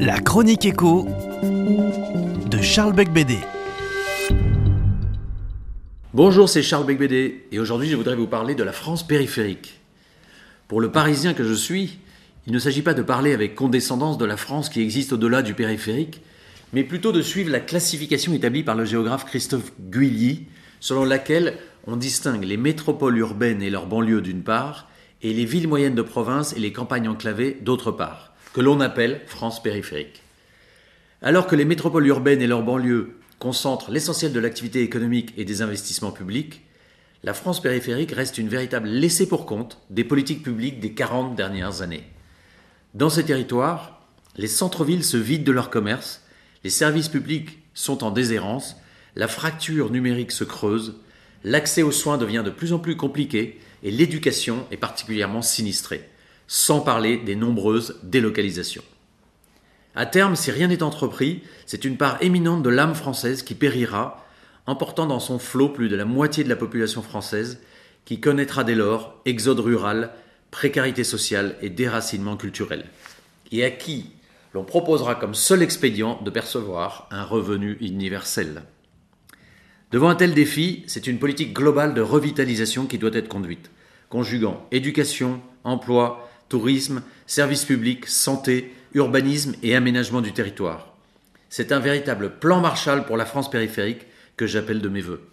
La chronique écho de Charles Becbédé. Bonjour, c'est Charles Becbédé et aujourd'hui je voudrais vous parler de la France périphérique. Pour le Parisien que je suis, il ne s'agit pas de parler avec condescendance de la France qui existe au-delà du périphérique, mais plutôt de suivre la classification établie par le géographe Christophe Guilly, selon laquelle on distingue les métropoles urbaines et leurs banlieues d'une part, et les villes moyennes de province et les campagnes enclavées d'autre part que l'on appelle France périphérique. Alors que les métropoles urbaines et leurs banlieues concentrent l'essentiel de l'activité économique et des investissements publics, la France périphérique reste une véritable laissée pour compte des politiques publiques des 40 dernières années. Dans ces territoires, les centres-villes se vident de leur commerce, les services publics sont en déshérence, la fracture numérique se creuse, l'accès aux soins devient de plus en plus compliqué et l'éducation est particulièrement sinistrée sans parler des nombreuses délocalisations. À terme, si rien n'est entrepris, c'est une part éminente de l'âme française qui périra, emportant dans son flot plus de la moitié de la population française, qui connaîtra dès lors exode rural, précarité sociale et déracinement culturel, et à qui l'on proposera comme seul expédient de percevoir un revenu universel. Devant un tel défi, c'est une politique globale de revitalisation qui doit être conduite, conjuguant éducation, emploi, tourisme, services publics, santé, urbanisme et aménagement du territoire. C'est un véritable plan Marshall pour la France périphérique que j'appelle de mes voeux.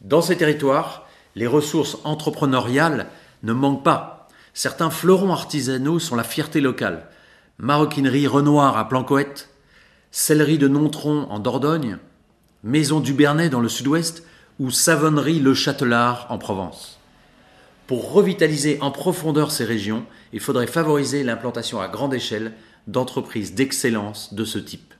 Dans ces territoires, les ressources entrepreneuriales ne manquent pas. Certains fleurons artisanaux sont la fierté locale. Maroquinerie Renoir à Plancoët, sellerie de Nontron en Dordogne, maison du Bernet dans le sud-ouest ou savonnerie Le Châtelard en Provence. Pour revitaliser en profondeur ces régions, il faudrait favoriser l'implantation à grande échelle d'entreprises d'excellence de ce type.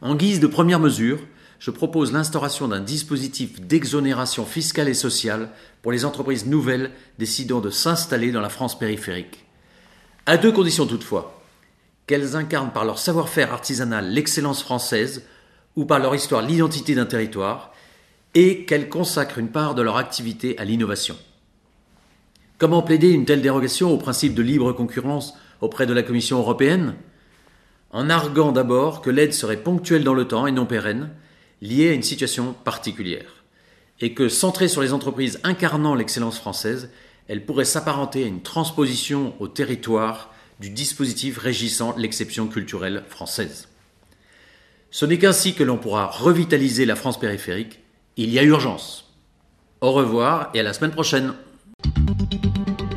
En guise de première mesure, je propose l'instauration d'un dispositif d'exonération fiscale et sociale pour les entreprises nouvelles décidant de s'installer dans la France périphérique. À deux conditions toutefois qu'elles incarnent par leur savoir-faire artisanal l'excellence française ou par leur histoire l'identité d'un territoire, et qu'elles consacrent une part de leur activité à l'innovation. Comment plaider une telle dérogation au principe de libre concurrence auprès de la Commission européenne? En arguant d'abord que l'aide serait ponctuelle dans le temps et non pérenne, liée à une situation particulière, et que centrée sur les entreprises incarnant l'excellence française, elle pourrait s'apparenter à une transposition au territoire du dispositif régissant l'exception culturelle française. Ce n'est qu'ainsi que l'on pourra revitaliser la France périphérique. Il y a urgence. Au revoir et à la semaine prochaine. thank you